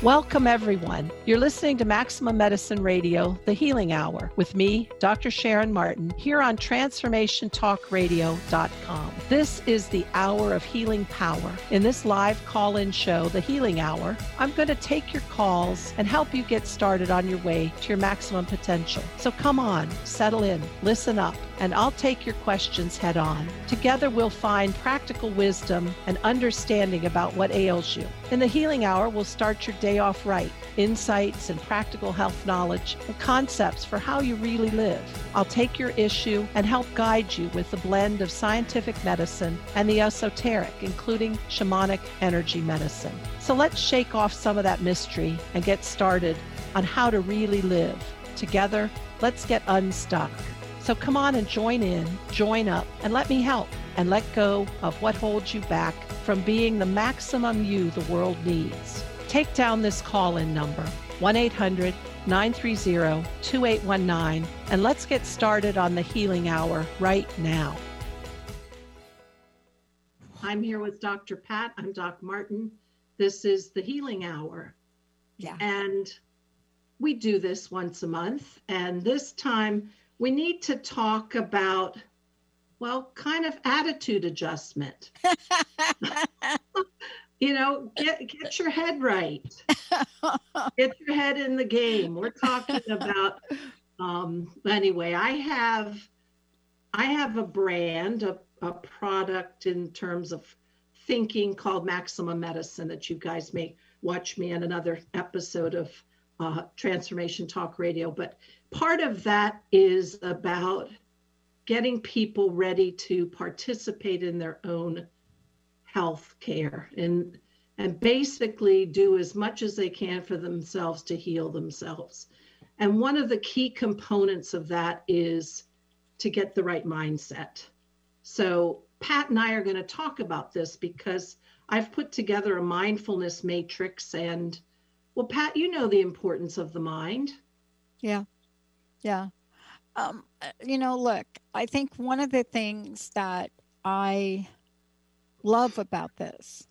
Welcome, everyone. You're listening to Maximum Medicine Radio, The Healing Hour, with me, Dr. Sharon Martin, here on TransformationTalkRadio.com. This is the hour of healing power. In this live call in show, The Healing Hour, I'm going to take your calls and help you get started on your way to your maximum potential. So come on, settle in, listen up and I'll take your questions head on. Together, we'll find practical wisdom and understanding about what ails you. In the Healing Hour, we'll start your day off right insights and practical health knowledge and concepts for how you really live. I'll take your issue and help guide you with the blend of scientific medicine and the esoteric, including shamanic energy medicine. So let's shake off some of that mystery and get started on how to really live. Together, let's get unstuck. So come on and join in, join up, and let me help and let go of what holds you back from being the maximum you the world needs. Take down this call in number 1 800 930 2819 and let's get started on the healing hour right now. I'm here with Dr. Pat. I'm Doc Martin. This is the healing hour. Yeah. And we do this once a month. And this time we need to talk about, well, kind of attitude adjustment. you know, get get your head right. get your head in the game. We're talking about um anyway, I have I have a brand, a, a product in terms of thinking called Maximum Medicine that you guys may watch me in another episode of uh, Transformation Talk Radio. But part of that is about getting people ready to participate in their own health care and and basically do as much as they can for themselves to heal themselves. And one of the key components of that is to get the right mindset. So Pat and I are going to talk about this because I've put together a mindfulness matrix and well Pat, you know the importance of the mind. Yeah. Yeah. Um, you know, look, I think one of the things that I love about this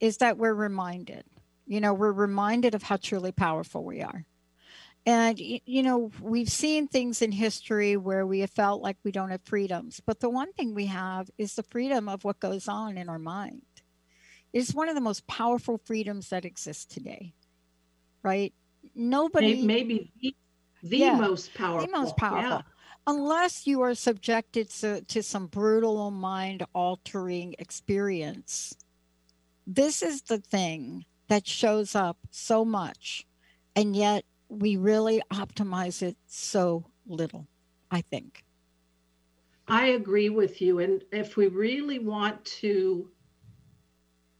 is that we're reminded, you know, we're reminded of how truly powerful we are. And, you know, we've seen things in history where we have felt like we don't have freedoms. But the one thing we have is the freedom of what goes on in our mind. It's one of the most powerful freedoms that exists today, right? Nobody. Maybe the yeah, most powerful. The most powerful. Yeah. Unless you are subjected to, to some brutal mind altering experience. This is the thing that shows up so much, and yet we really optimize it so little, I think. I agree with you. And if we really want to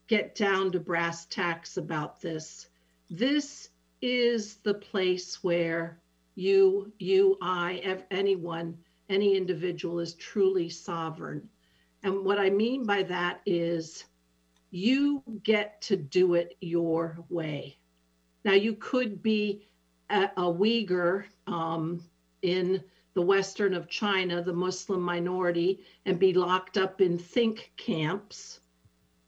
get down to brass tacks about this, this is the place where you, you, I, anyone, any individual is truly sovereign. And what I mean by that is you get to do it your way. Now, you could be a, a Uyghur um, in the western of China, the Muslim minority, and be locked up in think camps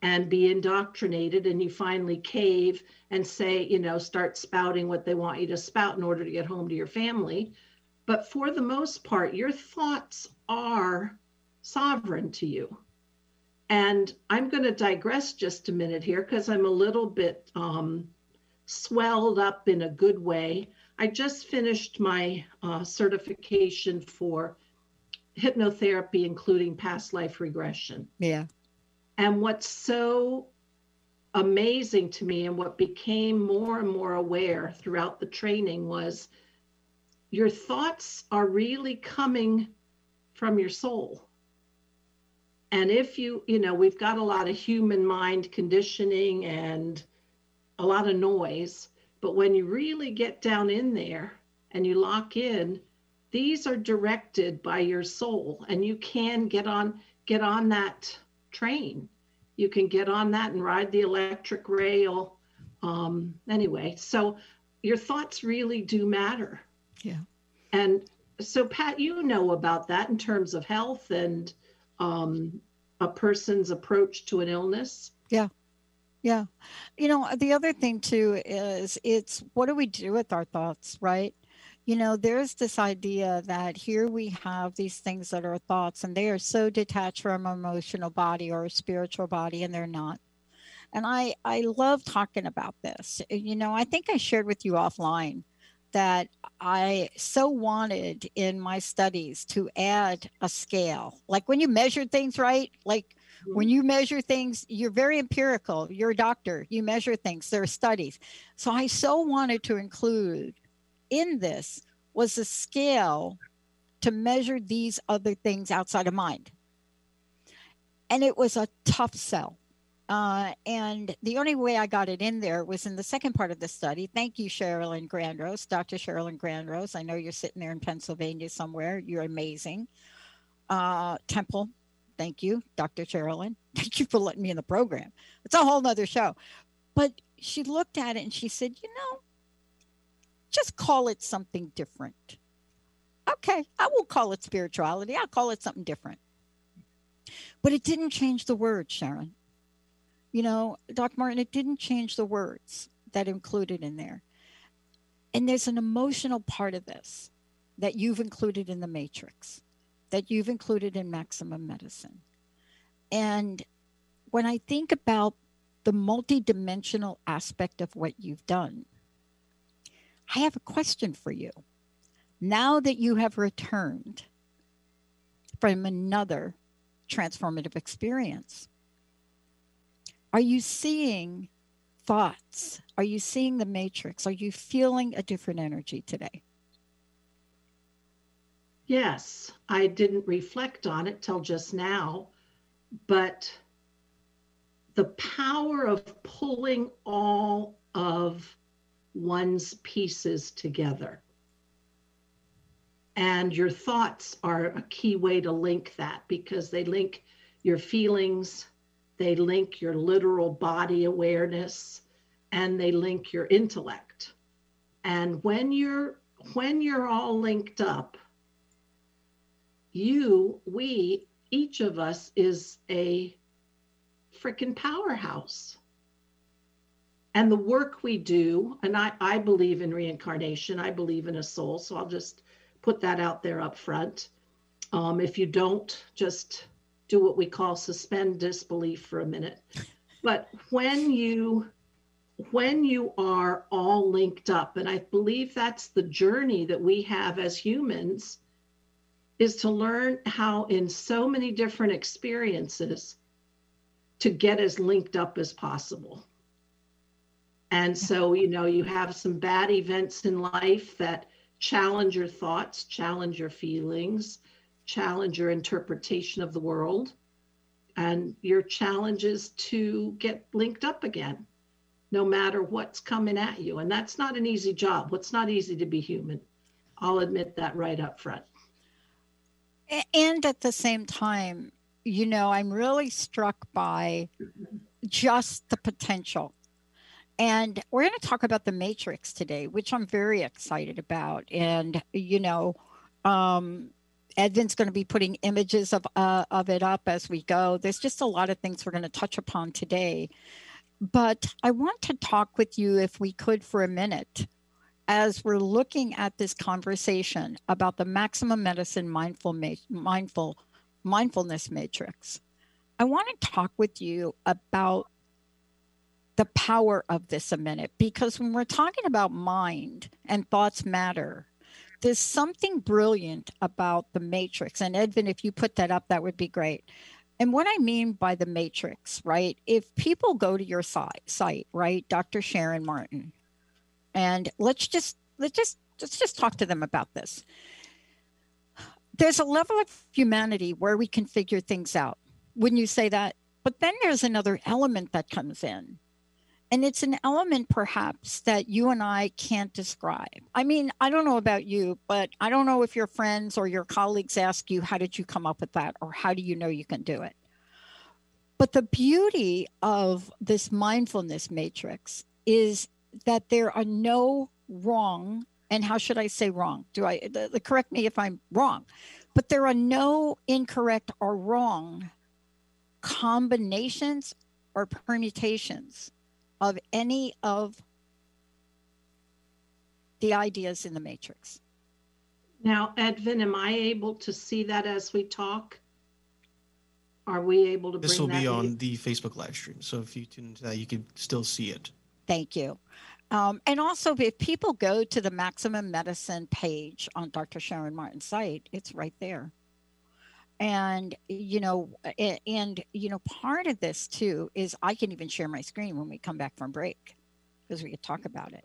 and be indoctrinated and you finally cave and say you know start spouting what they want you to spout in order to get home to your family. But for the most part your thoughts are sovereign to you. And i'm going to digress just a minute here because i'm a little bit um, swelled up in a good way. I just finished my uh, certification for hypnotherapy including past life regression. Yeah and what's so amazing to me and what became more and more aware throughout the training was your thoughts are really coming from your soul. And if you, you know, we've got a lot of human mind conditioning and a lot of noise, but when you really get down in there and you lock in, these are directed by your soul and you can get on get on that train. You can get on that and ride the electric rail. Um, anyway, so your thoughts really do matter. Yeah. And so, Pat, you know about that in terms of health and um, a person's approach to an illness. Yeah. Yeah. You know, the other thing too is it's what do we do with our thoughts, right? You know, there's this idea that here we have these things that are thoughts and they are so detached from our emotional body or spiritual body, and they're not. And I, I love talking about this. You know, I think I shared with you offline that I so wanted in my studies to add a scale. Like when you measure things, right? Like mm-hmm. when you measure things, you're very empirical. You're a doctor, you measure things, there are studies. So I so wanted to include in this was a scale to measure these other things outside of mind. And it was a tough sell. Uh, and the only way I got it in there was in the second part of the study. Thank you, Sherilyn Grandrose, Dr. Sherilyn Grandrose. I know you're sitting there in Pennsylvania somewhere. You're amazing. Uh, Temple, thank you, Dr. Sherilyn. Thank you for letting me in the program. It's a whole nother show. But she looked at it and she said, you know, just call it something different. Okay, I will call it spirituality. I'll call it something different. But it didn't change the word, Sharon. You know, Doc Martin, it didn't change the words that included in there. And there's an emotional part of this that you've included in the matrix, that you've included in maximum medicine. And when I think about the multidimensional aspect of what you've done, I have a question for you. Now that you have returned from another transformative experience, are you seeing thoughts? Are you seeing the matrix? Are you feeling a different energy today? Yes, I didn't reflect on it till just now, but the power of pulling all of one's pieces together. And your thoughts are a key way to link that because they link your feelings, they link your literal body awareness, and they link your intellect. And when you're when you're all linked up, you, we, each of us is a freaking powerhouse and the work we do and I, I believe in reincarnation i believe in a soul so i'll just put that out there up front. Um, if you don't just do what we call suspend disbelief for a minute. But when you when you are all linked up and i believe that's the journey that we have as humans is to learn how in so many different experiences to get as linked up as possible and so, you know, you have some bad events in life that challenge your thoughts, challenge your feelings, challenge your interpretation of the world. And your challenge is to get linked up again, no matter what's coming at you. And that's not an easy job. It's not easy to be human. I'll admit that right up front. And at the same time, you know, I'm really struck by just the potential and we're going to talk about the Matrix today, which I'm very excited about. And, you know, um, Edvin's going to be putting images of, uh, of it up as we go. There's just a lot of things we're going to touch upon today. But I want to talk with you, if we could, for a minute, as we're looking at this conversation about the maximum medicine mindful, ma- mindful mindfulness matrix. I want to talk with you about the power of this a minute because when we're talking about mind and thoughts matter, there's something brilliant about the matrix. And Edvin, if you put that up, that would be great. And what I mean by the matrix, right? If people go to your site, right, Dr. Sharon Martin, and let's just let's just let's just talk to them about this. There's a level of humanity where we can figure things out. Wouldn't you say that? But then there's another element that comes in and it's an element perhaps that you and I can't describe. I mean, I don't know about you, but I don't know if your friends or your colleagues ask you, How did you come up with that? or How do you know you can do it? But the beauty of this mindfulness matrix is that there are no wrong, and how should I say wrong? Do I correct me if I'm wrong? But there are no incorrect or wrong combinations or permutations of any of the ideas in the matrix. Now, Edvin, am I able to see that as we talk? Are we able to bring This will that be in? on the Facebook live stream. So if you tune into that, you can still see it. Thank you. Um, and also, if people go to the Maximum Medicine page on Dr. Sharon Martin's site, it's right there. And, you know, and, you know, part of this too is I can even share my screen when we come back from break because we could talk about it.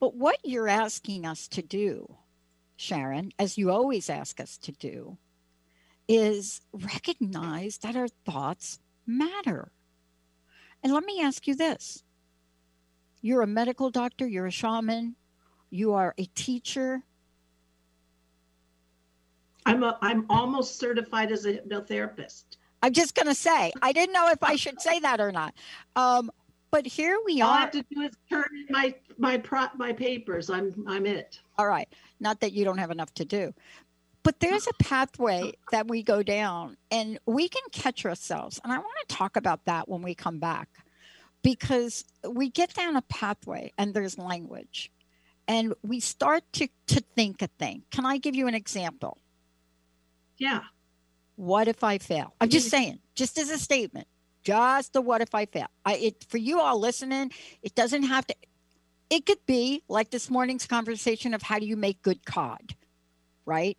But what you're asking us to do, Sharon, as you always ask us to do, is recognize that our thoughts matter. And let me ask you this you're a medical doctor, you're a shaman, you are a teacher. I'm a, I'm almost certified as a hypnotherapist. I'm just going to say, I didn't know if I should say that or not. Um, but here we All I have to do is turn in my my pro, my papers. I'm I'm it. All right. Not that you don't have enough to do, but there's a pathway that we go down and we can catch ourselves. And I want to talk about that when we come back because we get down a pathway and there's language and we start to, to think a thing. Can I give you an example? Yeah. What if I fail? I'm just saying, just as a statement, just the what if I fail. I it for you all listening, it doesn't have to it could be like this morning's conversation of how do you make good cod, right?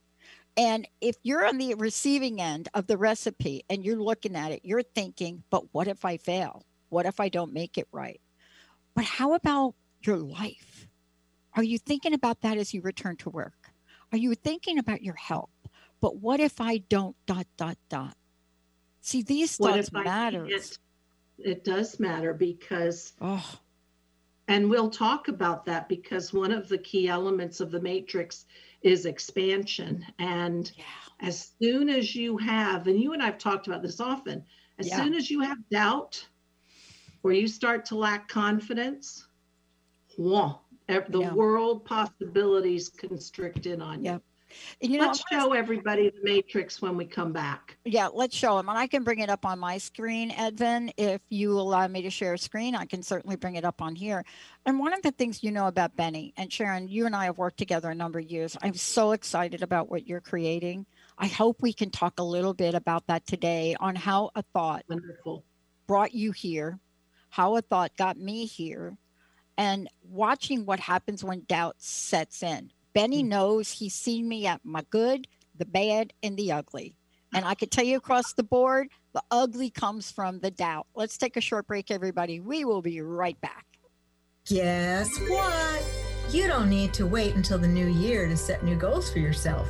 And if you're on the receiving end of the recipe and you're looking at it, you're thinking, but what if I fail? What if I don't make it right? But how about your life? Are you thinking about that as you return to work? Are you thinking about your health? But what if I don't dot dot dot? See, these What thoughts matter. It does matter because, Oh, and we'll talk about that because one of the key elements of the matrix is expansion. And yeah. as soon as you have, and you and I've talked about this often, as Yeah. soon as you have doubt or you start to lack confidence, whoa, the Yeah. world possibilities constrict in on you. Yep. And you know, Let's show everybody the matrix when we come back. yeah, let's show them. And I can bring it up on my screen, Edvin. If you allow me to share a screen, I can certainly bring it up on here. And one of the things you know about Benny and Sharon, you and I have worked together a number of years. I'm so excited about what you're creating. I hope we can talk a little bit about that today on how a thought Wonderful. brought you here, how a thought got me here, and watching what happens when doubt sets in. Benny mm. knows he's seen me at my good, the bad, and the ugly. And I could tell you across the board, the ugly comes from the doubt. Let's take a short break, everybody. We will be right back. Guess what? You don't need to wait until the new year to set new goals for yourself.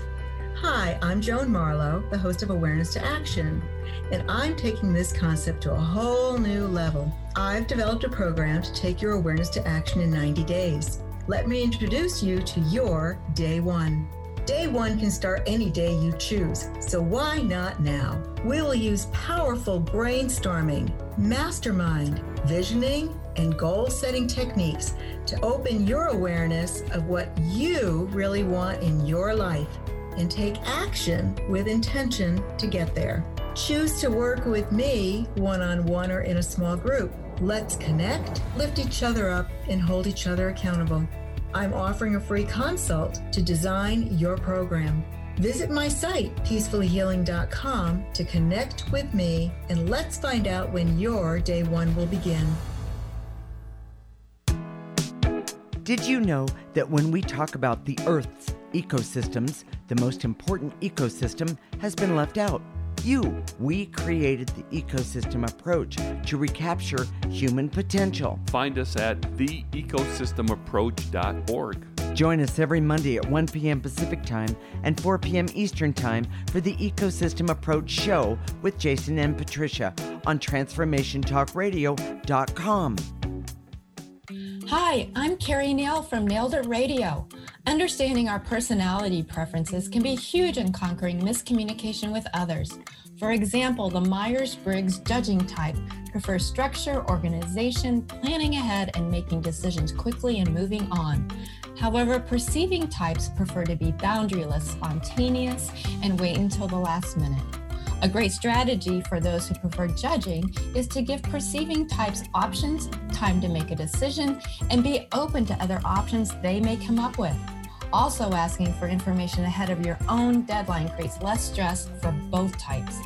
Hi, I'm Joan Marlowe, the host of Awareness to Action, and I'm taking this concept to a whole new level. I've developed a program to take your awareness to action in 90 days. Let me introduce you to your day one. Day one can start any day you choose, so why not now? We will use powerful brainstorming, mastermind, visioning, and goal setting techniques to open your awareness of what you really want in your life and take action with intention to get there. Choose to work with me one on one or in a small group. Let's connect, lift each other up, and hold each other accountable. I'm offering a free consult to design your program. Visit my site, peacefullyhealing.com, to connect with me and let's find out when your day one will begin. Did you know that when we talk about the Earth's ecosystems, the most important ecosystem has been left out? You. We created the ecosystem approach to recapture human potential. Find us at theecosystemapproach.org. Join us every Monday at 1 p.m. Pacific Time and 4 p.m. Eastern Time for the Ecosystem Approach Show with Jason and Patricia on TransformationTalkRadio.com. Hi, I'm Keri Nail from Nailed It Radio. Understanding our personality preferences can be huge in conquering miscommunication with others. For example, the Myers Briggs judging type prefers structure, organization, planning ahead, and making decisions quickly and moving on. However, perceiving types prefer to be boundaryless, spontaneous, and wait until the last minute. A great strategy for those who prefer judging is to give perceiving types options, time to make a decision, and be open to other options they may come up with. Also, asking for information ahead of your own deadline creates less stress for both types.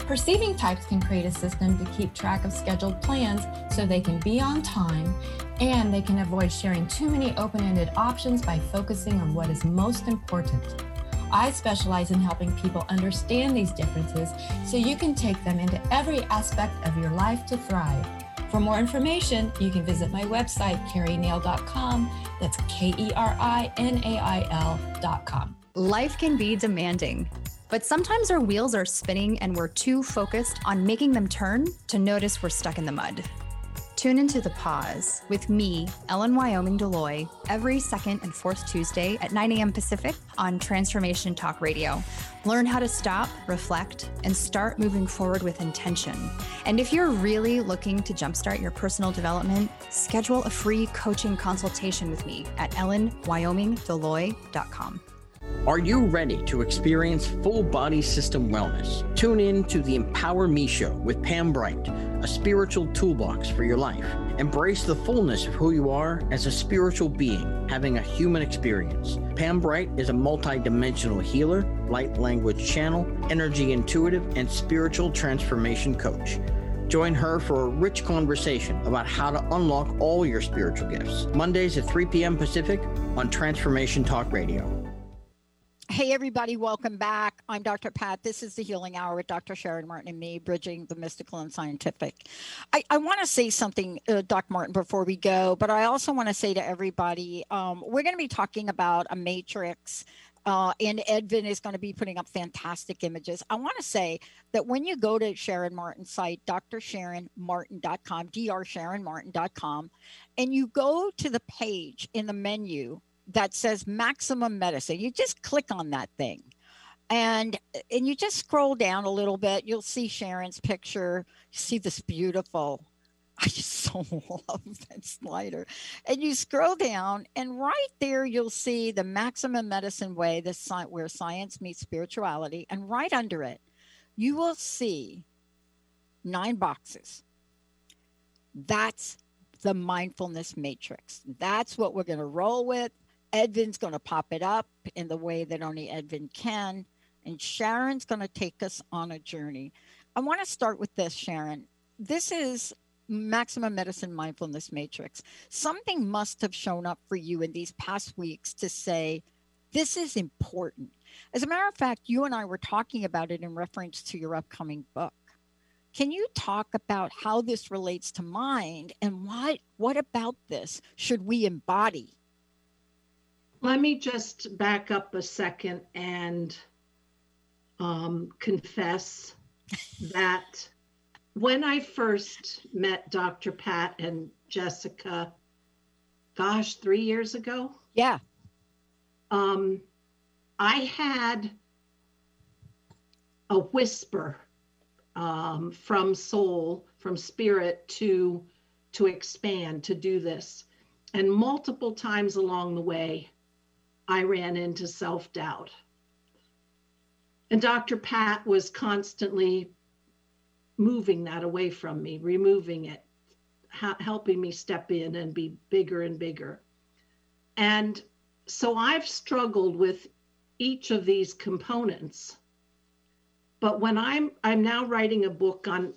Perceiving types can create a system to keep track of scheduled plans so they can be on time and they can avoid sharing too many open ended options by focusing on what is most important. I specialize in helping people understand these differences so you can take them into every aspect of your life to thrive. For more information, you can visit my website, kerinail.com. That's K E R I N A I L.com. Life can be demanding, but sometimes our wheels are spinning and we're too focused on making them turn to notice we're stuck in the mud. Tune into The Pause with me, Ellen Wyoming Deloy, every second and fourth Tuesday at 9 a.m. Pacific on Transformation Talk Radio. Learn how to stop, reflect, and start moving forward with intention. And if you're really looking to jumpstart your personal development, schedule a free coaching consultation with me at ellenwyomingdeloy.com. Are you ready to experience full body system wellness? Tune in to the Empower Me Show with Pam Bright, a spiritual toolbox for your life. Embrace the fullness of who you are as a spiritual being having a human experience. Pam Bright is a multidimensional healer, light language channel, energy intuitive, and spiritual transformation coach. Join her for a rich conversation about how to unlock all your spiritual gifts. Mondays at 3 p.m. Pacific on Transformation Talk Radio. Hey, everybody, welcome back. I'm Dr. Pat. This is the Healing Hour with Dr. Sharon Martin and me, bridging the mystical and scientific. I, I want to say something, uh, Dr. Martin, before we go, but I also want to say to everybody um, we're going to be talking about a matrix. Uh, and Edvin is going to be putting up fantastic images. I want to say that when you go to Sharon Martin's site, drsharonmartin.com, drsharonmartin.com, and you go to the page in the menu that says maximum medicine. You just click on that thing. And and you just scroll down a little bit. You'll see sharon's picture. You see this beautiful i just so love that slider. And you scroll down and right there you'll see the maximum medicine way the site where science meets spirituality. And right under it you will see nine boxes. That's the mindfulness matrix. That's what we're going to roll with Edvin's going to pop it up in the way that only Edvin can. And Sharon's going to take us on a journey. I want to start with this, Sharon. This is Maximum Medicine Mindfulness Matrix. Something must have shown up for you in these past weeks to say, this is important. As a matter of fact, you and I were talking about it in reference to your upcoming book. Can you talk about how this relates to mind and why what about this should we embody let me just back up a second and um, confess that when I first met Dr. Pat and Jessica, gosh, three years ago. Yeah. Um, I had a whisper um, from soul, from spirit to to expand, to do this. And multiple times along the way, I ran into self doubt. And Dr. Pat was constantly moving that away from me, removing it, ha- helping me step in and be bigger and bigger. And so I've struggled with each of these components. But when I'm I'm now writing a book on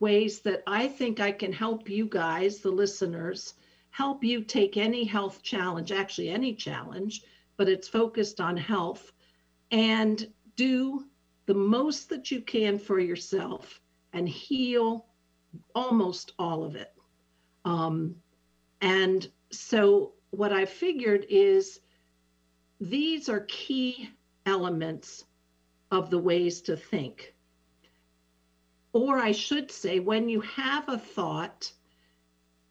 ways that I think I can help you guys, the listeners, help you take any health challenge, actually any challenge, but it's focused on health and do the most that you can for yourself and heal almost all of it. Um, and so, what I figured is these are key elements of the ways to think. Or I should say, when you have a thought,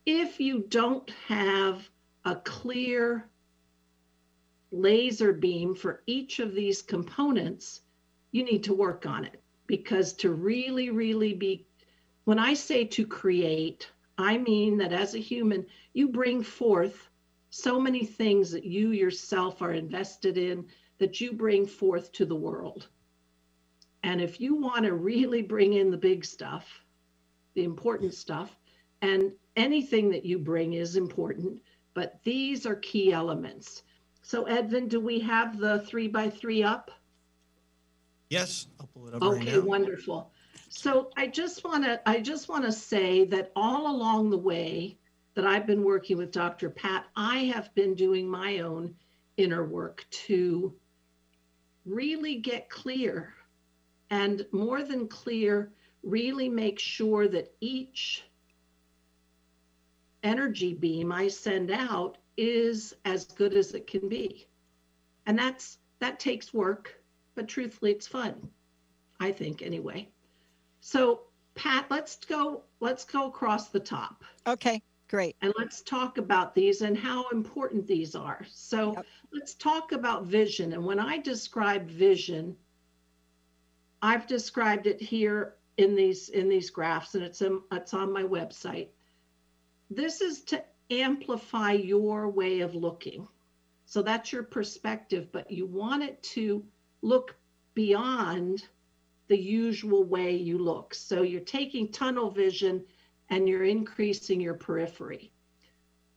if you don't have a clear laser beam for each of these components, you need to work on it because to really, really be, when I say to create, I mean that as a human, you bring forth so many things that you yourself are invested in that you bring forth to the world. And if you want to really bring in the big stuff, the important stuff, and anything that you bring is important, but these are key elements. So, Edvin, do we have the three by three up? Yes, I'll pull it up right Okay, now. wonderful. So I just want to I just want to say that all along the way that I've been working with Dr. Pat, I have been doing my own inner work to really get clear and more than clear, really make sure that each energy beam I send out is as good as it can be. And that's that takes work, but truthfully it's fun. I think anyway. So Pat, let's go let's go across the top Okay, great. and let's talk about these and how important these are. So Yep. let's talk about vision. And when I describe vision, I've described it here in these in these graphs, and it's in, it's on my website. This is to amplify your way of looking. So that's your perspective, but you want it to look beyond the usual way you look. So you're taking tunnel vision and you're increasing your periphery.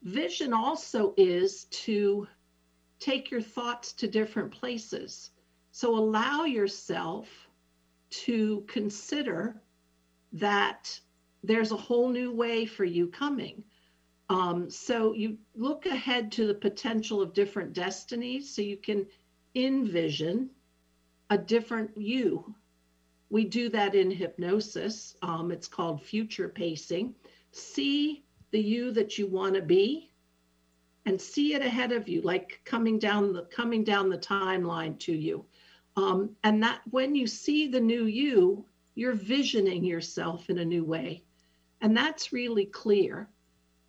Vision also is to take your thoughts to different places. So allow yourself to consider that there's a whole new way for you coming. Um, so you look ahead to the potential of different destinies so you can envision a different you we do that in hypnosis. Um, it's called future pacing. See the you that you want to be and see it ahead of you, like coming down the coming down the timeline to you. Um, and that when you see the new you, you're visioning yourself in a new way. And that's really clear.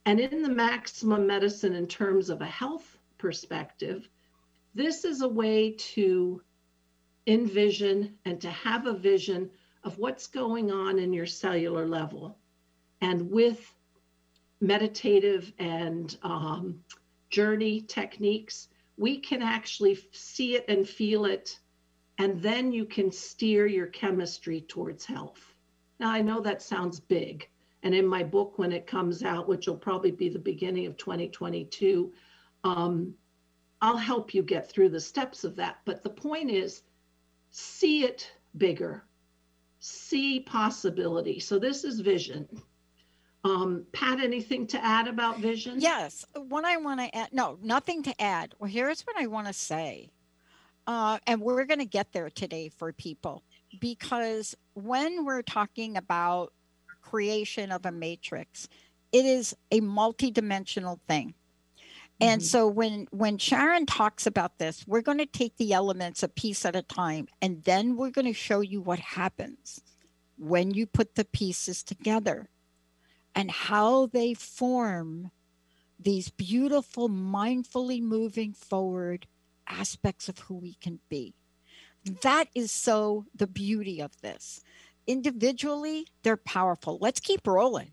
And in the maximum medicine, in terms of a health perspective, this is a way to envision and to have a vision of what's going on in your cellular level. And with meditative and um, journey techniques, we can actually see it and feel it. And then you can steer your chemistry towards health. Now, I know that sounds big. And in my book, when it comes out, which will probably be the beginning of 2022, um, I'll help you get through the steps of that. But the point is, see it bigger, see possibility. So this is vision. Um, Pat, anything to add about vision? Yes. What I want to add, no, nothing to add. Well, here's what I want to say. Uh, and we're going to get there today for people because when we're talking about creation of a matrix, it is a multidimensional thing. And Mhm. so when when Sharon talks about this, we're going to take the elements a piece at a time and then we're going to show you what happens when you put the pieces together and how they form these beautiful mindfully moving forward aspects of who we can be. That is so the beauty of this. Individually, they're powerful. Let's keep rolling.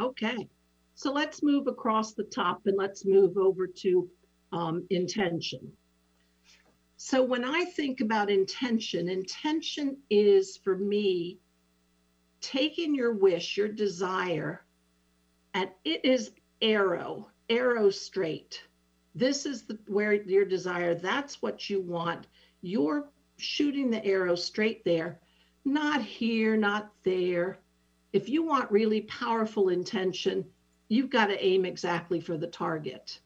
Okay. So let's move across the top and let's move over to um, intention. So when I think about intention, intention is for me taking your wish, your desire, and it is arrow, arrow straight. This is the, where your desire, that's what you want. You're shooting the arrow straight there, not here, not there. If you want really powerful intention, you've got to aim exactly for the target.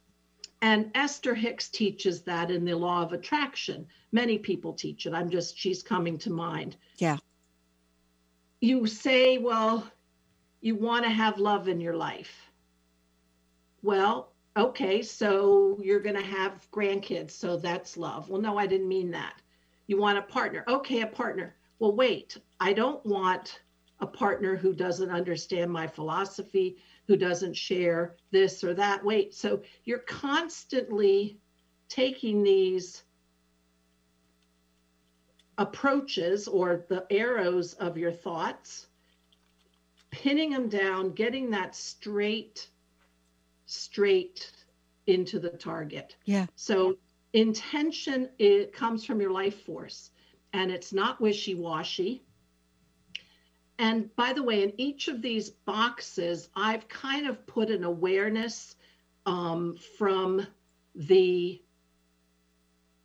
And Esther Hicks teaches that in the law of attraction. Many people teach it. I'm just, she's coming to mind. Yeah. You say, well, you want to have love in your life. Well, okay, so you're going to have grandkids. So that's love. Well, no, I didn't mean that. You want a partner. Okay, a partner. Well, wait, I don't want a partner who doesn't understand my philosophy, who doesn't share this or that. Wait, so you're constantly taking these approaches or the arrows of your thoughts, pinning them down, getting that straight, straight into the target. Yeah. So intention it comes from your life force. And it's not wishy washy. And by the way, in each of these boxes, I've kind of put an awareness um, from the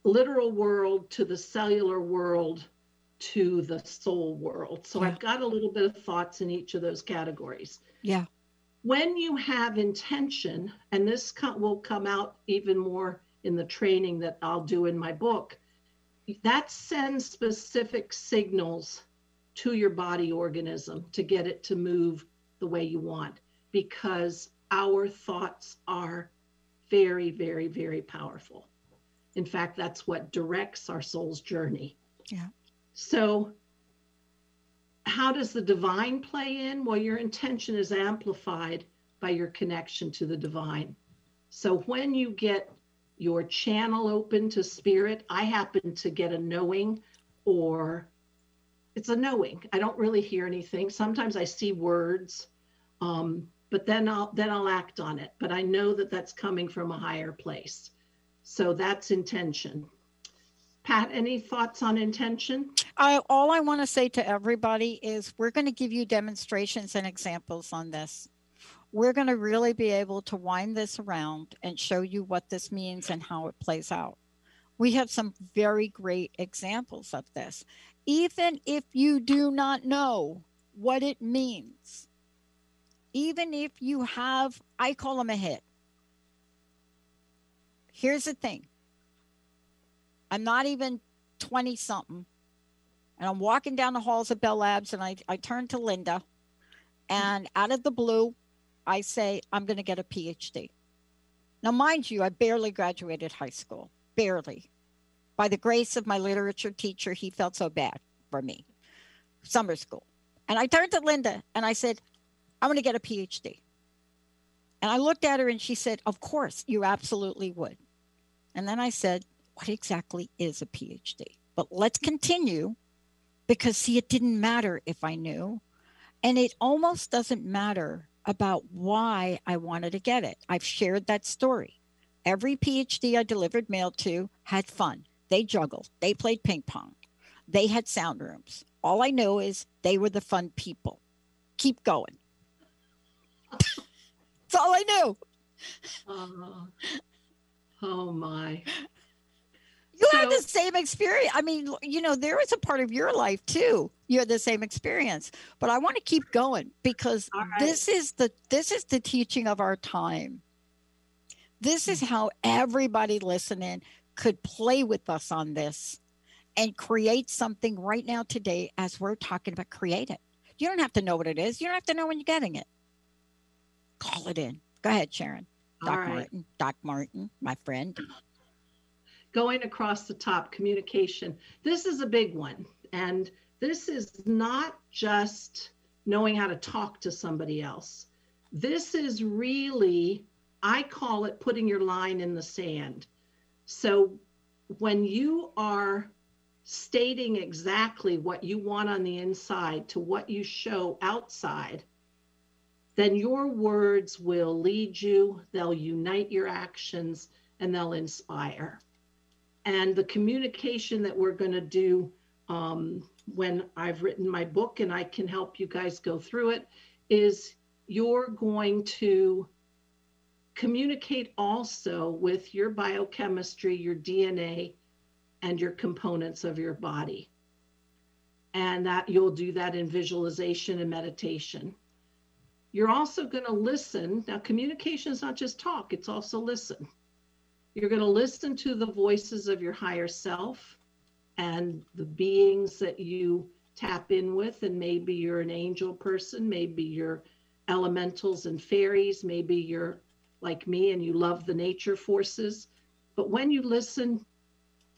literal world to the cellular world to the soul world. So Yeah. I've got a little bit of thoughts in each of those categories. Yeah. When you have intention, and this co- will come out even more in the training that I'll do in my book, that sends specific signals to your body organism to get it to move the way you want because our thoughts are very, very, very powerful. In fact, that's what directs our soul's journey. Yeah. So, how does the divine play in? Well, your intention is amplified by your connection to the divine. So, when you get your channel open to spirit, I happen to get a knowing or it's a knowing. I don't really hear anything. Sometimes I see words, um, but then I'll then I'll act on it. But I know that that's coming from a higher place. So that's intention. Pat, any thoughts on intention? I, all I want to say to everybody is we're going to give you demonstrations and examples on this. We're going to really be able to wind this around and show you what this means and how it plays out. We have some very great examples of this. Even if you do not know what it means, even if you have, I call them a hit. Here's the thing I'm not even 20 something and I'm walking down the halls of Bell Labs and I, I turn to Linda and out of the blue, I say, I'm going to get a PhD. Now, mind you, I barely graduated high school, barely. By the grace of my literature teacher, he felt so bad for me, summer school. And I turned to Linda and I said, I'm going to get a PhD. And I looked at her and she said, Of course, you absolutely would. And then I said, What exactly is a PhD? But let's continue because, see, it didn't matter if I knew. And it almost doesn't matter about why I wanted to get it. I've shared that story. Every PhD I delivered mail to had fun. They juggled, they played ping pong, they had sound rooms. All I know is they were the fun people. Keep going. That's all I knew. Oh, oh my. You had the same experience. I mean, you know, there is a part of your life too. You had the same experience. But I want to keep going because right. this is the this is the teaching of our time. This is how everybody listening could play with us on this and create something right now today as we're talking about create it. You don't have to know what it is. You don't have to know when you're getting it. Call it in. Go ahead, Sharon. Doc right. Martin. Doc Martin, my friend. Going across the top communication. This is a big one. And this is not just knowing how to talk to somebody else. This is really i call it putting your line in the sand. So when you are stating exactly what you want on the inside to what you show outside then your words will lead you they'll unite your actions and they'll inspire and the communication that we're going to do um, when I've written my book and I can help you guys go through it is you're going to communicate also with your biochemistry, your DNA, and your components of your body. And that you'll do that in visualization and meditation. You're also going to listen. Now, communication is not just talk, it's also listen. You're going to listen to the voices of your higher self and the beings that you tap in with. And maybe you're an angel person, maybe you're elementals and fairies, maybe you're like me and you love the nature forces. But when you listen,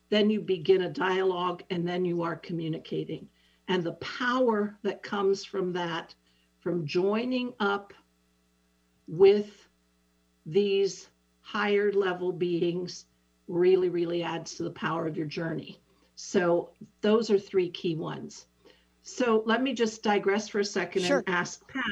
then you begin a dialogue and then you are communicating. And the power that comes from that, from joining up with these higher level beings really, really adds to the power of your journey. So those are three key ones. So let me just digress for a second Sure. and ask Pat.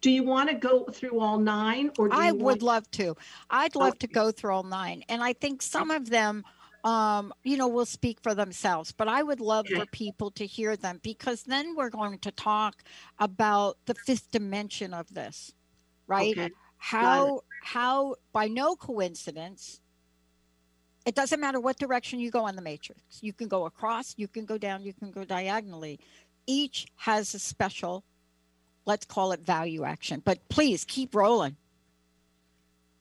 Do you want to go through all nine or do I would want- love to. I'd love to go through all nine. And I think some of them um, you know, will speak for themselves. But I would love for people to hear them because then we're going to talk about the fifth dimension of this, right? Okay. How how by no coincidence, it doesn't matter what direction you go on the matrix. You can go across, you can go down, you can go diagonally. Each has a special, let's call it value action. But please keep rolling.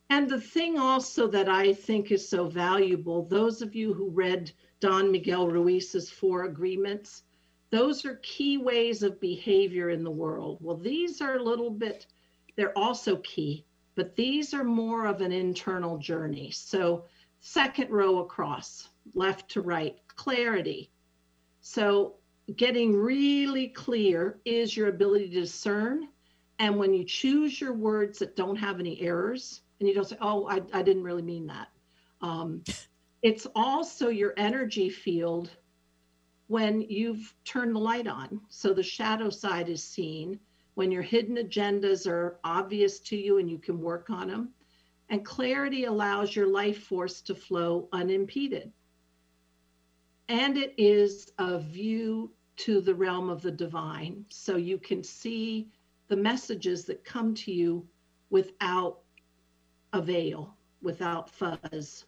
And the thing also that I think is so valuable, those of you who read Don Miguel Ruiz's Four Agreements, those are key ways of behavior in the world. Well, these are a little bit, they're also key, but these are more of an internal journey. So, second row across, left to right, clarity. So, getting really clear is your ability to discern. And when you choose your words that don't have any errors, and you don't say, oh, I, I didn't really mean that. Um, it's also your energy field when you've turned the light on. So the shadow side is seen, when your hidden agendas are obvious to you and you can work on them. And clarity allows your life force to flow unimpeded. And it is a view to the realm of the divine. So you can see the messages that come to you without a veil, without fuzz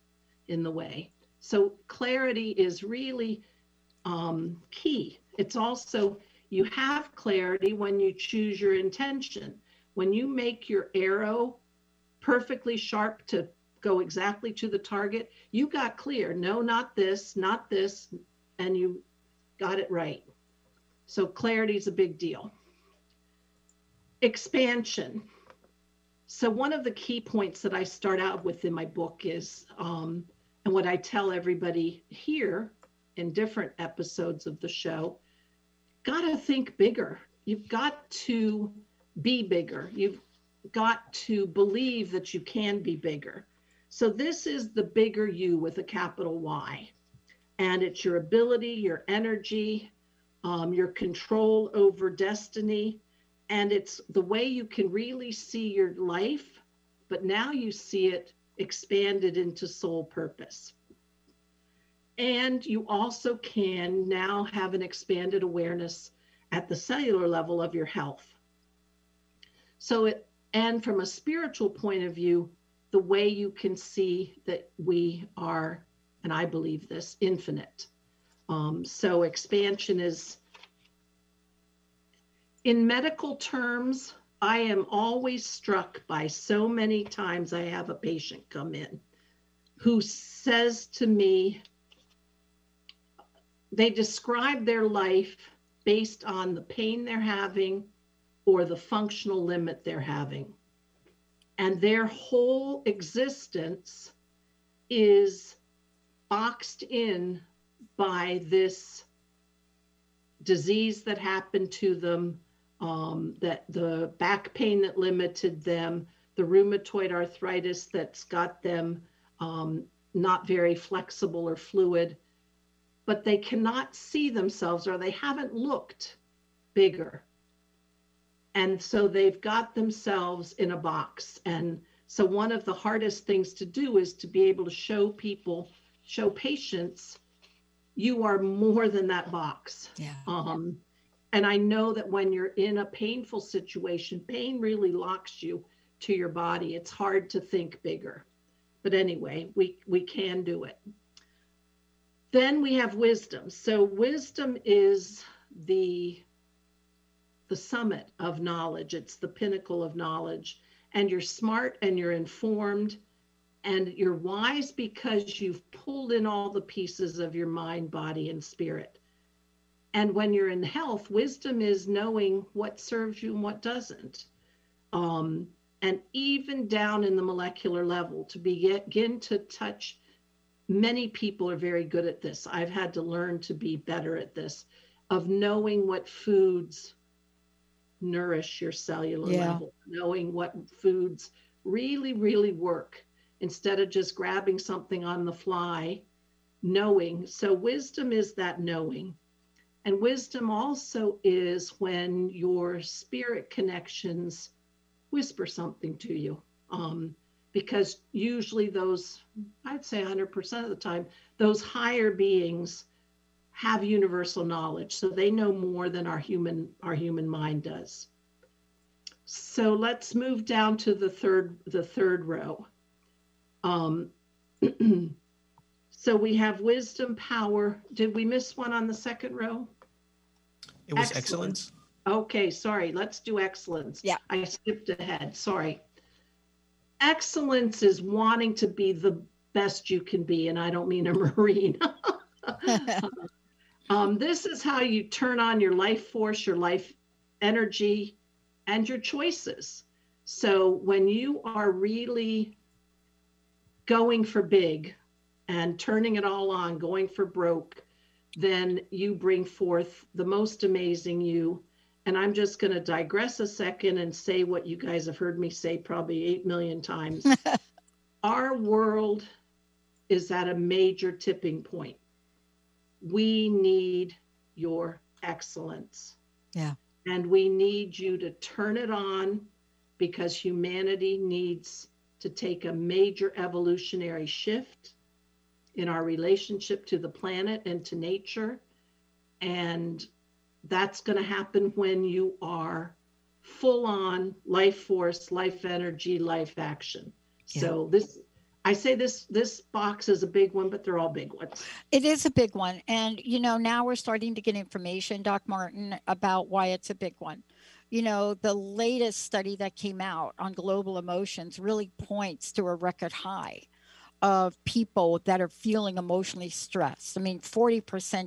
in the way. So clarity is really um, key. It's also, you have clarity when you choose your intention. When you make your arrow perfectly sharp to go exactly to the target, you got clear. No, not this, not this, and you got it right. So clarity is a big deal. Expansion. So one of the key points that I start out with in my book is, um, and what I tell everybody here in different episodes of the show, got to think bigger. You've got to be bigger. You've got to believe that you can be bigger. So this is the bigger you with a capital Y. And it's your ability, your energy, um, your control over destiny. And it's the way you can really see your life, but now you see it expanded into soul purpose. And you also can now have an expanded awareness at the cellular level of your health. So it, and from a spiritual point of view, the way you can see that we are, and I believe this, infinite. Um, so expansion is, in medical terms, I am always struck by so many times I have a patient come in who says to me, they describe their life based on the pain they're having or the functional limit they're having. And their whole existence is boxed in by this disease that happened to them, um, that the back pain that limited them, the rheumatoid arthritis that's got them um, not very flexible or fluid, but they cannot see themselves or they haven't looked bigger. And so they've got themselves in a box. And so one of the hardest things to do is to be able to show people, show patients, you are more than that box. Yeah. Um, and I know that when you're in a painful situation, pain really locks you to your body. It's hard to think bigger. But anyway, we, we can do it. Then we have wisdom. So wisdom is the the summit of knowledge. It's the pinnacle of knowledge. And you're smart and you're informed and you're wise because you've pulled in all the pieces of your mind, body, and spirit. And when you're in health, wisdom is knowing what serves you and what doesn't. Um, and even down in the molecular level, to begin to touch, many people are very good at this. I've had to learn to be better at this, of knowing what foods nourish your cellular Yeah. level, knowing what foods really, really work instead of just grabbing something on the fly, knowing. So, wisdom is that knowing. And wisdom also is when your spirit connections whisper something to you. Um, because usually those, I'd say 100% of the time, those higher beings have universal knowledge. So they know more than our human, our human mind does. So let's move down to the third, the third row. Um, so we have wisdom, power. Did we miss one on the second row? It was Excellent. excellence. Okay, sorry. Let's do excellence. Yeah. I skipped ahead. Sorry. Excellence is wanting to be the best you can be, and I don't mean a Marine. um, this is how you turn on your life force, your life energy, and your choices. So when you are really going for big and turning it all on, going for broke, then you bring forth the most amazing you. And I'm just going to digress a second and say what you guys have heard me say probably 8 million times. Our world is at a major tipping point. We need your excellence. Yeah. And we need you to turn it on because humanity needs to take a major evolutionary shift in our relationship to the planet and to nature. And that's going to happen when you are full on life force, life energy, life action. So this I say this this box is a big one, but they're all big ones. It is a big one. And, you know, now we're starting to get information, Doc Martin, about why it's a big one. You know, the latest study that came out on global emotions really points to a record high of people that are feeling emotionally stressed. I mean, 40%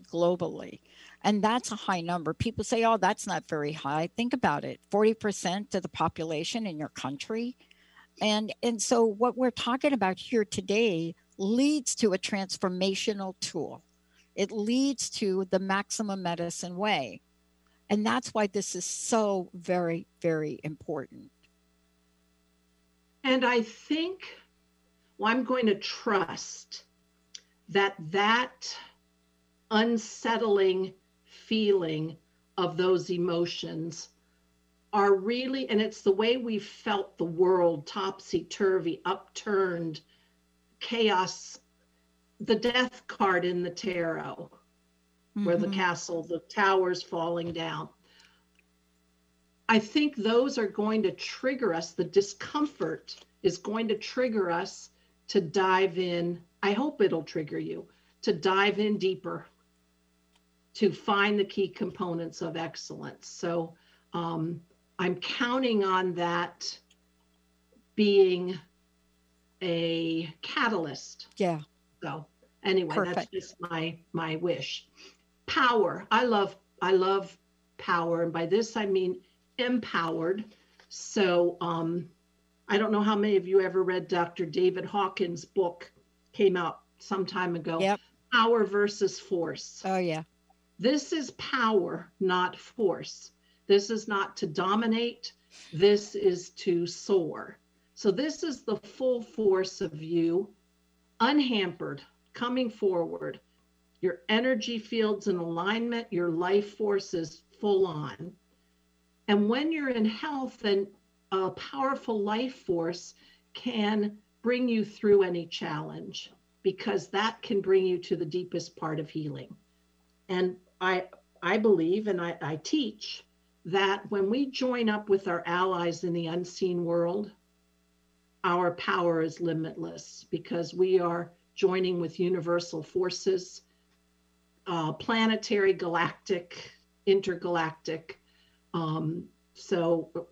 globally. And that's a high number. People say, oh, that's not very high. Think about it 40% of the population in your country. And, and so, what we're talking about here today leads to a transformational tool. It leads to the maximum medicine way. And that's why this is so very, very important. And I think, well, I'm going to trust that that unsettling feeling of those emotions are really, and it's the way we felt the world topsy turvy, upturned, chaos, the death card in the tarot, where the Mhm. castle, the towers falling down. I think those are going to trigger us. The discomfort is going to trigger us to dive in. I hope it'll trigger you to dive in deeper to find the key components of excellence. So um, I'm counting on that being a catalyst. Yeah. So anyway, that's just my my wish. Power. I love I love power, and by this I mean empowered. So um, I don't know how many of you ever read Dr. David Hawkins' book. Came out some time ago. Yep. Power versus force. Oh, yeah. This is power, not force. This is not to dominate. This is to soar. So, this is the full force of you, unhampered, coming forward. Your energy fields in alignment, your life force is full on. And when you're in health, then a powerful life force can bring you through any challenge because that can bring you to the deepest part of healing. And I I believe and I, I teach that when we join up with our allies in the unseen world, our power is limitless because we are joining with universal forces, uh, planetary, galactic, intergalactic. Um, so,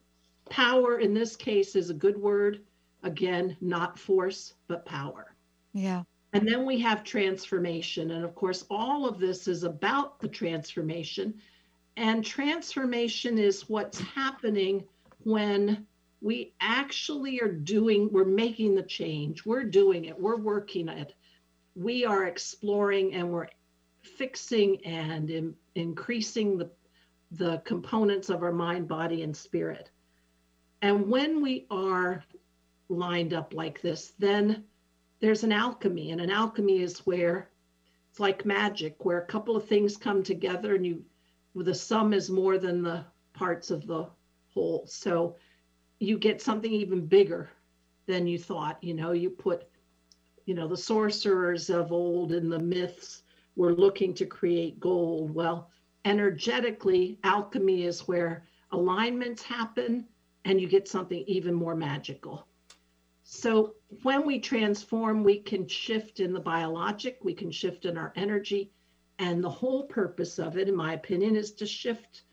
power in this case is a good word. Again, not force, but power. Yeah. And then we have transformation. And of course, all of this is about the transformation. And transformation is what's happening when we actually are doing, we're making the change. We're doing it, we're working it. We are exploring and we're fixing and in, increasing the, the components of our mind, body, and spirit. And when we are lined up like this, then there's an alchemy and an alchemy is where it's like magic where a couple of things come together and you the sum is more than the parts of the whole so you get something even bigger than you thought. You know, you put, you know, the sorcerers of old and the myths were looking to create gold. Well, energetically, alchemy is where alignments happen and you get something even more magical. So when we transform, we can shift in the biologic, we can shift in our energy, and the whole purpose of it, in my opinion, is to shift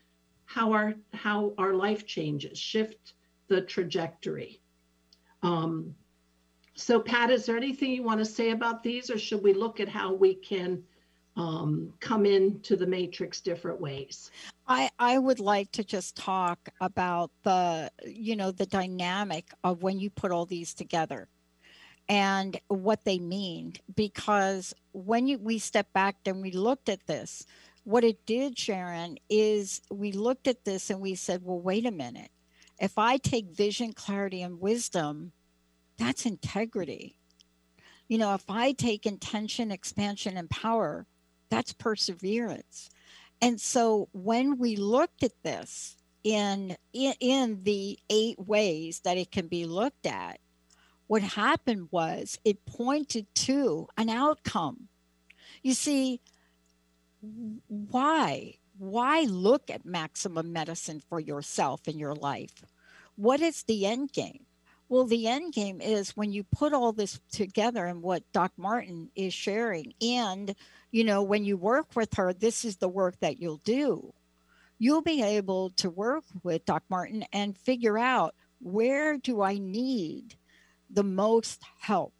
how our how our life changes, shift the trajectory. Um, so, Pat, is there anything you want to say about these, or should we look at how we can um, come into the matrix different ways? I, I would like to just talk about the you know the dynamic of when you put all these together and what they mean because when you, we step back and we looked at this what it did sharon is we looked at this and we said well wait a minute if i take vision clarity and wisdom that's integrity you know if i take intention expansion and power that's perseverance and so when we looked at this in, in, in the eight ways that it can be looked at, what happened was it pointed to an outcome. You see, why? Why look at maximum medicine for yourself in your life? What is the end game? Well, the end game is when you put all this together and what Doc Martin is sharing and you know, when you work with her, this is the work that you'll do. You'll be able to work with Doc Martin and figure out where do I need the most help?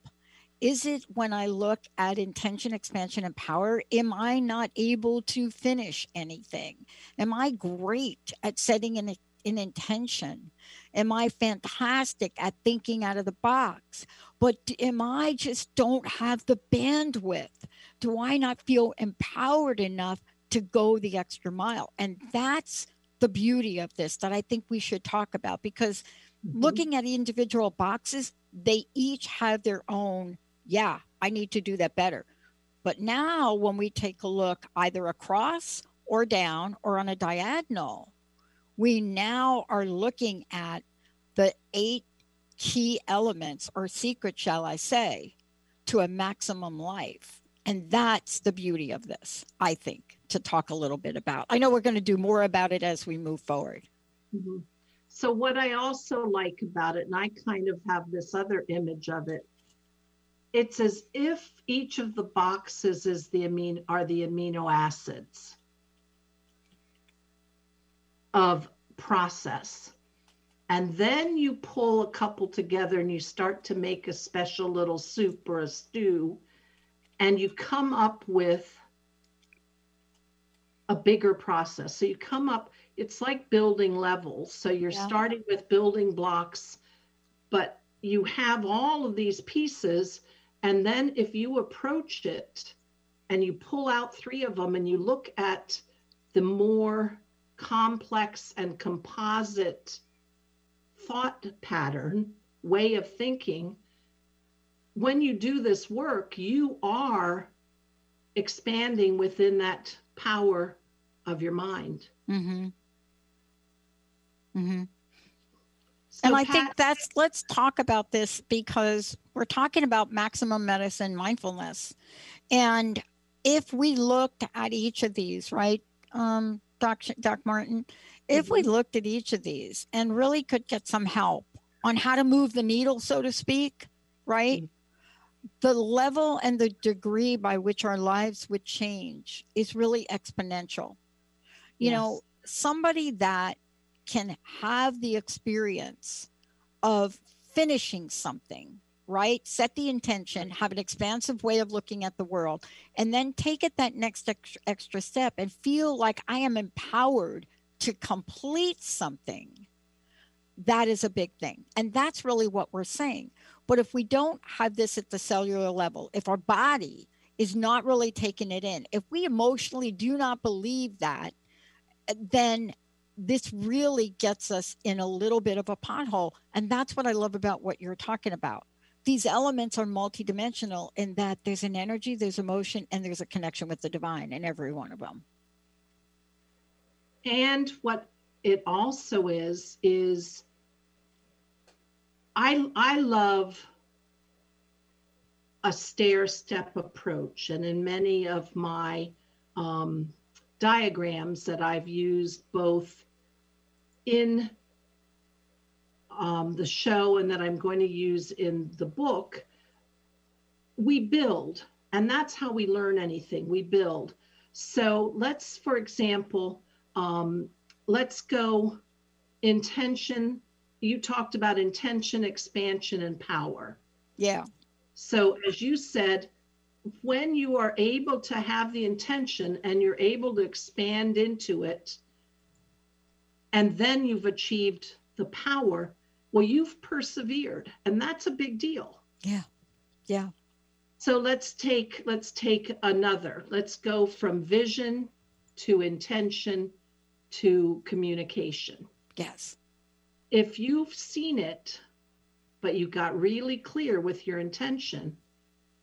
Is it when I look at intention, expansion, and power? Am I not able to finish anything? Am I great at setting an, an intention? Am I fantastic at thinking out of the box? But am I just don't have the bandwidth do I not feel empowered enough to go the extra mile? And that's the beauty of this that I think we should talk about because mm-hmm. looking at individual boxes, they each have their own, yeah, I need to do that better. But now when we take a look either across or down or on a diagonal, we now are looking at the eight key elements or secret, shall I say, to a maximum life. And that's the beauty of this, I think, to talk a little bit about. I know we're going to do more about it as we move forward. Mm-hmm. So, what I also like about it, and I kind of have this other image of it, it's as if each of the boxes is the amino are the amino acids of process. And then you pull a couple together and you start to make a special little soup or a stew and you come up with a bigger process. So you come up, it's like building levels. So you're yeah. starting with building blocks, but you have all of these pieces. And then if you approach it and you pull out three of them and you look at the more complex and composite thought pattern, way of thinking, when you do this work, you are expanding within that power of your mind. Mm-hmm. Mm-hmm. So and I Pat, think that's let's talk about this because we're talking about maximum medicine mindfulness. And if we looked at each of these, right, um, Doc, Doc Martin, if mm-hmm. we looked at each of these and really could get some help on how to move the needle, so to speak, right? The level and the degree by which our lives would change is really exponential. You yes. know, somebody that can have the experience of finishing something, right? Set the intention, have an expansive way of looking at the world, and then take it that next extra, extra step and feel like I am empowered to complete something. That is a big thing. And that's really what we're saying. But if we don't have this at the cellular level, if our body is not really taking it in, if we emotionally do not believe that, then this really gets us in a little bit of a pothole. And that's what I love about what you're talking about. These elements are multidimensional in that there's an energy, there's emotion, and there's a connection with the divine in every one of them. And what it also is, is I I love a stair step approach, and in many of my um, diagrams that I've used both in um, the show and that I'm going to use in the book, we build, and that's how we learn anything. We build. So let's, for example, um, let's go intention. You talked about intention, expansion, and power. Yeah. So, as you said, when you are able to have the intention and you're able to expand into it, and then you've achieved the power, well, you've persevered, and that's a big deal. Yeah. Yeah. So let's take let's take another. Let's go from vision to intention to communication. Yes. If you've seen it, but you got really clear with your intention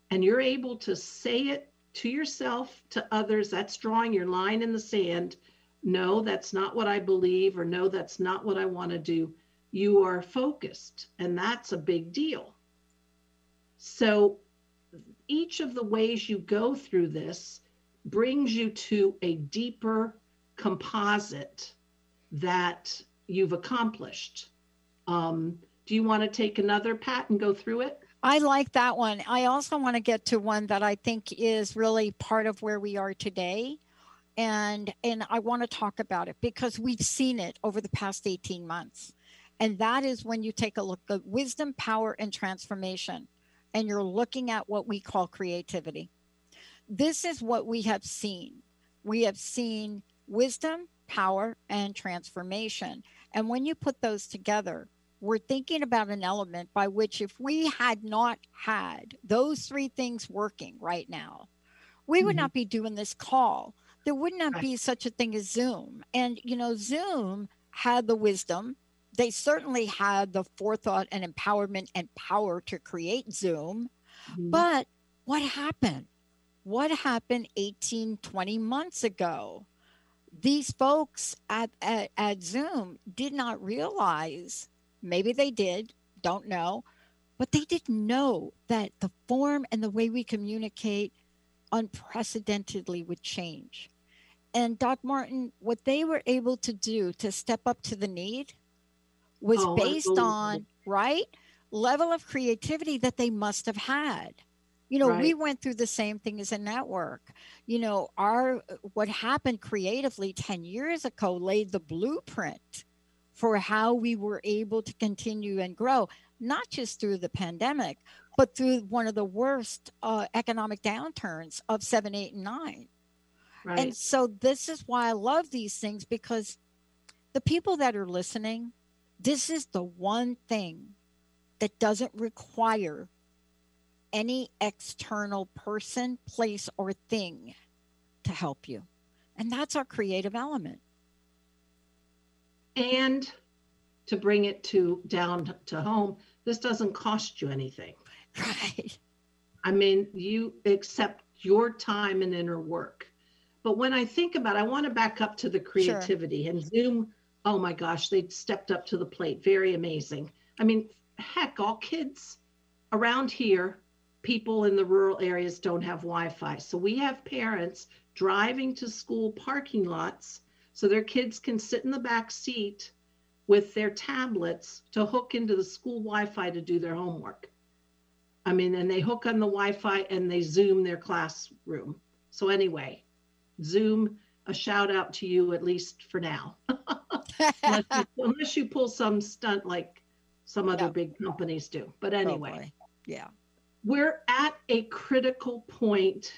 and you're able to say it to yourself, to others, that's drawing your line in the sand. No, that's not what I believe, or no, that's not what I want to do. You are focused, and that's a big deal. So, each of the ways you go through this brings you to a deeper composite that you've accomplished. Um, do you want to take another pat and go through it? I like that one. I also want to get to one that I think is really part of where we are today. And and I want to talk about it because we've seen it over the past 18 months. And that is when you take a look at wisdom, power, and transformation, and you're looking at what we call creativity. This is what we have seen. We have seen wisdom, power, and transformation. And when you put those together, we're thinking about an element by which if we had not had those three things working right now, we would mm-hmm. not be doing this call. There would not be such a thing as Zoom. And, you know, Zoom had the wisdom. They certainly had the forethought and empowerment and power to create Zoom. Mm-hmm. But what happened? What happened 18, 20 months ago? These folks at, at, at Zoom did not realize Maybe they did, don't know, but they didn't know that the form and the way we communicate unprecedentedly would change. And Doc Martin, what they were able to do to step up to the need was oh, based on, right, level of creativity that they must have had. You know, right. we went through the same thing as a network. You know, our what happened creatively 10 years ago laid the blueprint for how we were able to continue and grow, not just through the pandemic, but through one of the worst uh, economic downturns of seven, eight, and nine. Right. And so this is why I love these things because the people that are listening, this is the one thing that doesn't require any external person, place, or thing to help you. And that's our creative element. And to bring it to down to home this doesn't cost you anything. Right. I mean you accept your time and inner work. But when i think about it, i want to back up to the creativity sure. and zoom oh my gosh they stepped up to the plate. Very amazing. I mean heck all kids around here people in the rural areas don't have wi-fi so we have parents driving to school parking lots so their kids can sit in the back seat with their tablets to hook into the school Wi-Fi to do their homework. I mean, and they hook on the Wi-Fi and they Zoom their classroom. So anyway, Zoom, a shout out to you at least for now, unless, you, unless, you, pull some stunt like some other big companies do. But anyway, oh yeah, we're at a critical point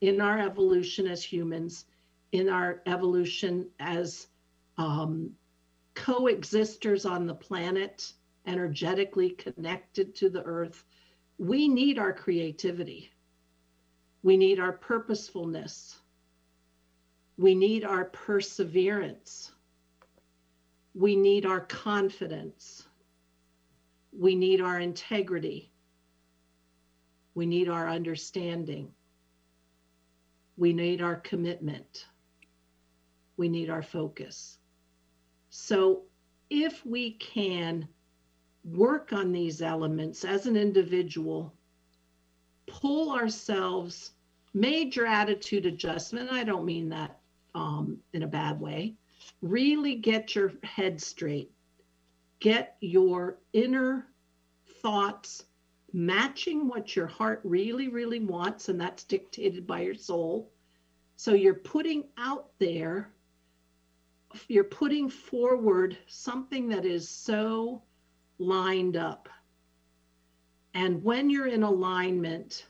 in our evolution as humans in our evolution as um, coexisters on the planet, energetically connected to the earth, we need our creativity. We need our purposefulness. We need our perseverance. We need our confidence. We need our integrity. We need our understanding. We need our commitment. We need our focus. So, if we can work on these elements as an individual, pull ourselves, major attitude adjustment. I don't mean that um, in a bad way. Really get your head straight, get your inner thoughts matching what your heart really, really wants, and that's dictated by your soul. So you're putting out there, you're putting forward something that is so lined up. And when you're in alignment,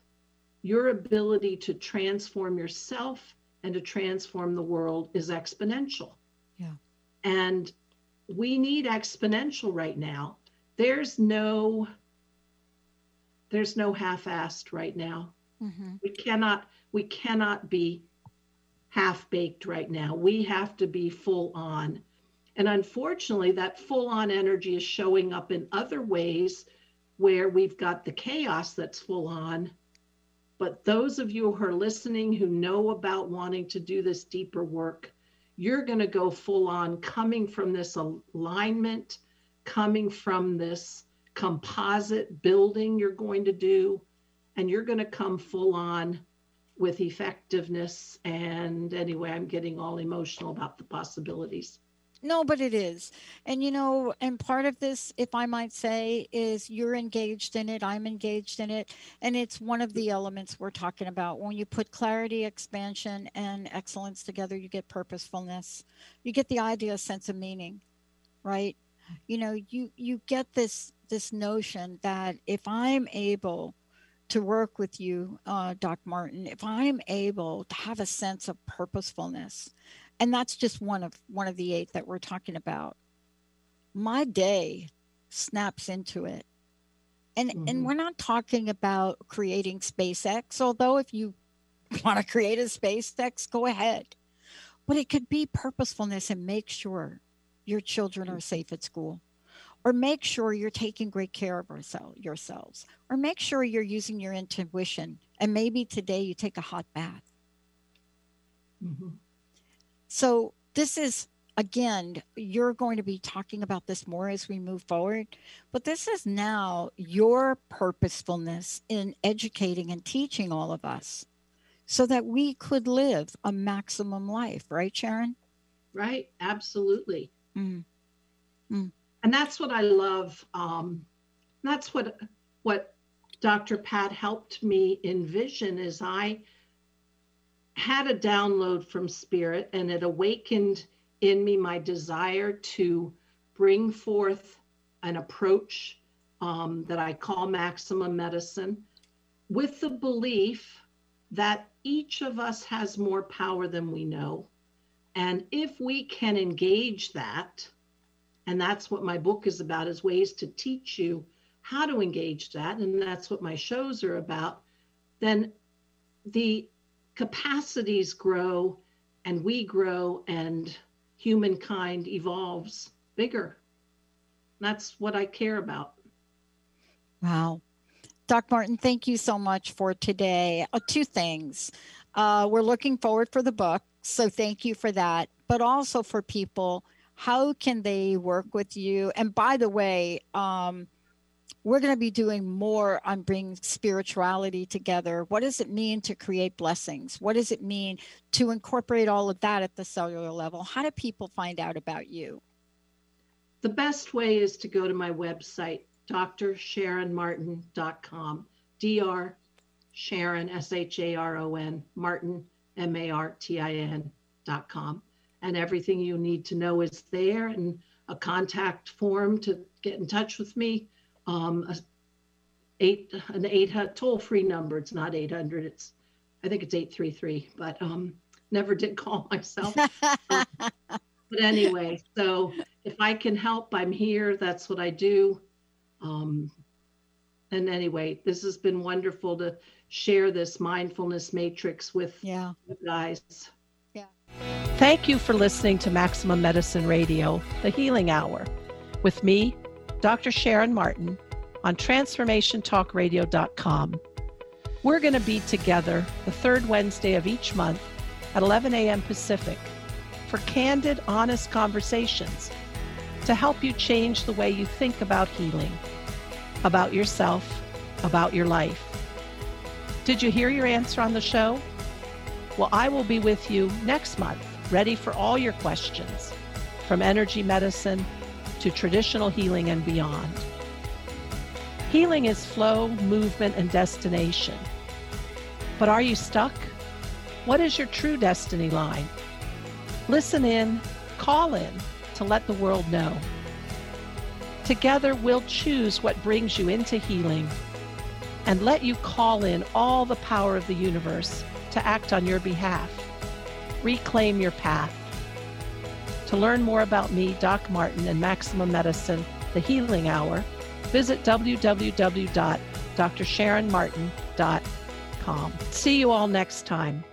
your ability to transform yourself and to transform the world is exponential. Yeah. And we need exponential right now. There's no there's no half-assed right now. Mm-hmm. We cannot we cannot be half baked right now. We have to be full on. And unfortunately, that full on energy is showing up in other ways where we've got the chaos that's full on. But those of you who are listening who know about wanting to do this deeper work, you're going to go full on coming from this alignment, coming from this composite building you're going to do, and you're going to come full on with effectiveness. And anyway, I'm getting all emotional about the possibilities. No, but it is. And you know, and part of this, if I might say, is you're engaged in it, I'm engaged in it. And it's one of the elements we're talking about. When you put clarity, expansion, and excellence together, you get purposefulness. You get the idea, sense of meaning, right? You know, you you get this this notion that if I'm able to work with you, uh, Doc Martin, if I'm able to have a sense of purposefulness, and that's just one of one of the eight that we're talking about my day snaps into it. And mm-hmm. and we're not talking about creating spacex although if you want to create a spacex go ahead. But it could be purposefulness and make sure your children are safe at school or make sure you're taking great care of ourselves, yourselves or make sure you're using your intuition and maybe today you take a hot bath mm-hmm. So, this is again, you're going to be talking about this more as we move forward, but this is now your purposefulness in educating and teaching all of us so that we could live a maximum life, right, Sharon? Right, absolutely. Mm. Mm. And that's what I love. Um, that's what what Dr. Pat helped me envision is I had a download from spirit and it awakened in me my desire to bring forth an approach um, that I call maximum medicine with the belief that each of us has more power than we know. And if we can engage that, and that's what my book is about, is ways to teach you how to engage that, and that's what my shows are about, then the capacities grow and we grow and humankind evolves bigger. That's what I care about. Wow. Doc Martin, thank you so much for today. Uh, two things. Uh, we're looking forward for the book, so thank you for that. But also for people, how can they work with you? And by the way, um, we're going to be doing more on bringing spirituality together. What does it mean to create blessings? What does it mean to incorporate all of that at the cellular level? How do people find out about you? The best way is to go to my website, drsharonmartin.com. Dr. Sharon, S H A R O N, Martin, M A R T I N.com. And everything you need to know is there and a contact form to get in touch with me um, a eight an eight toll free number. It's not eight hundred. It's I think it's eight three three. But um, never did call myself. um, but anyway, so if I can help, I'm here. That's what I do. Um, and anyway, this has been wonderful to share this mindfulness matrix with yeah. you guys. Thank you for listening to Maximum Medicine Radio, the Healing Hour, with me, Dr. Sharon Martin on transformationtalkradio.com. We're going to be together the third Wednesday of each month at 11 a.m. Pacific for candid, honest conversations to help you change the way you think about healing, about yourself, about your life. Did you hear your answer on the show? Well, I will be with you next month, ready for all your questions, from energy medicine to traditional healing and beyond. Healing is flow, movement, and destination. But are you stuck? What is your true destiny line? Listen in, call in to let the world know. Together, we'll choose what brings you into healing and let you call in all the power of the universe to act on your behalf. Reclaim your path. To learn more about me, Doc Martin, and Maximum Medicine, the Healing Hour, visit www.drsharonmartin.com. See you all next time.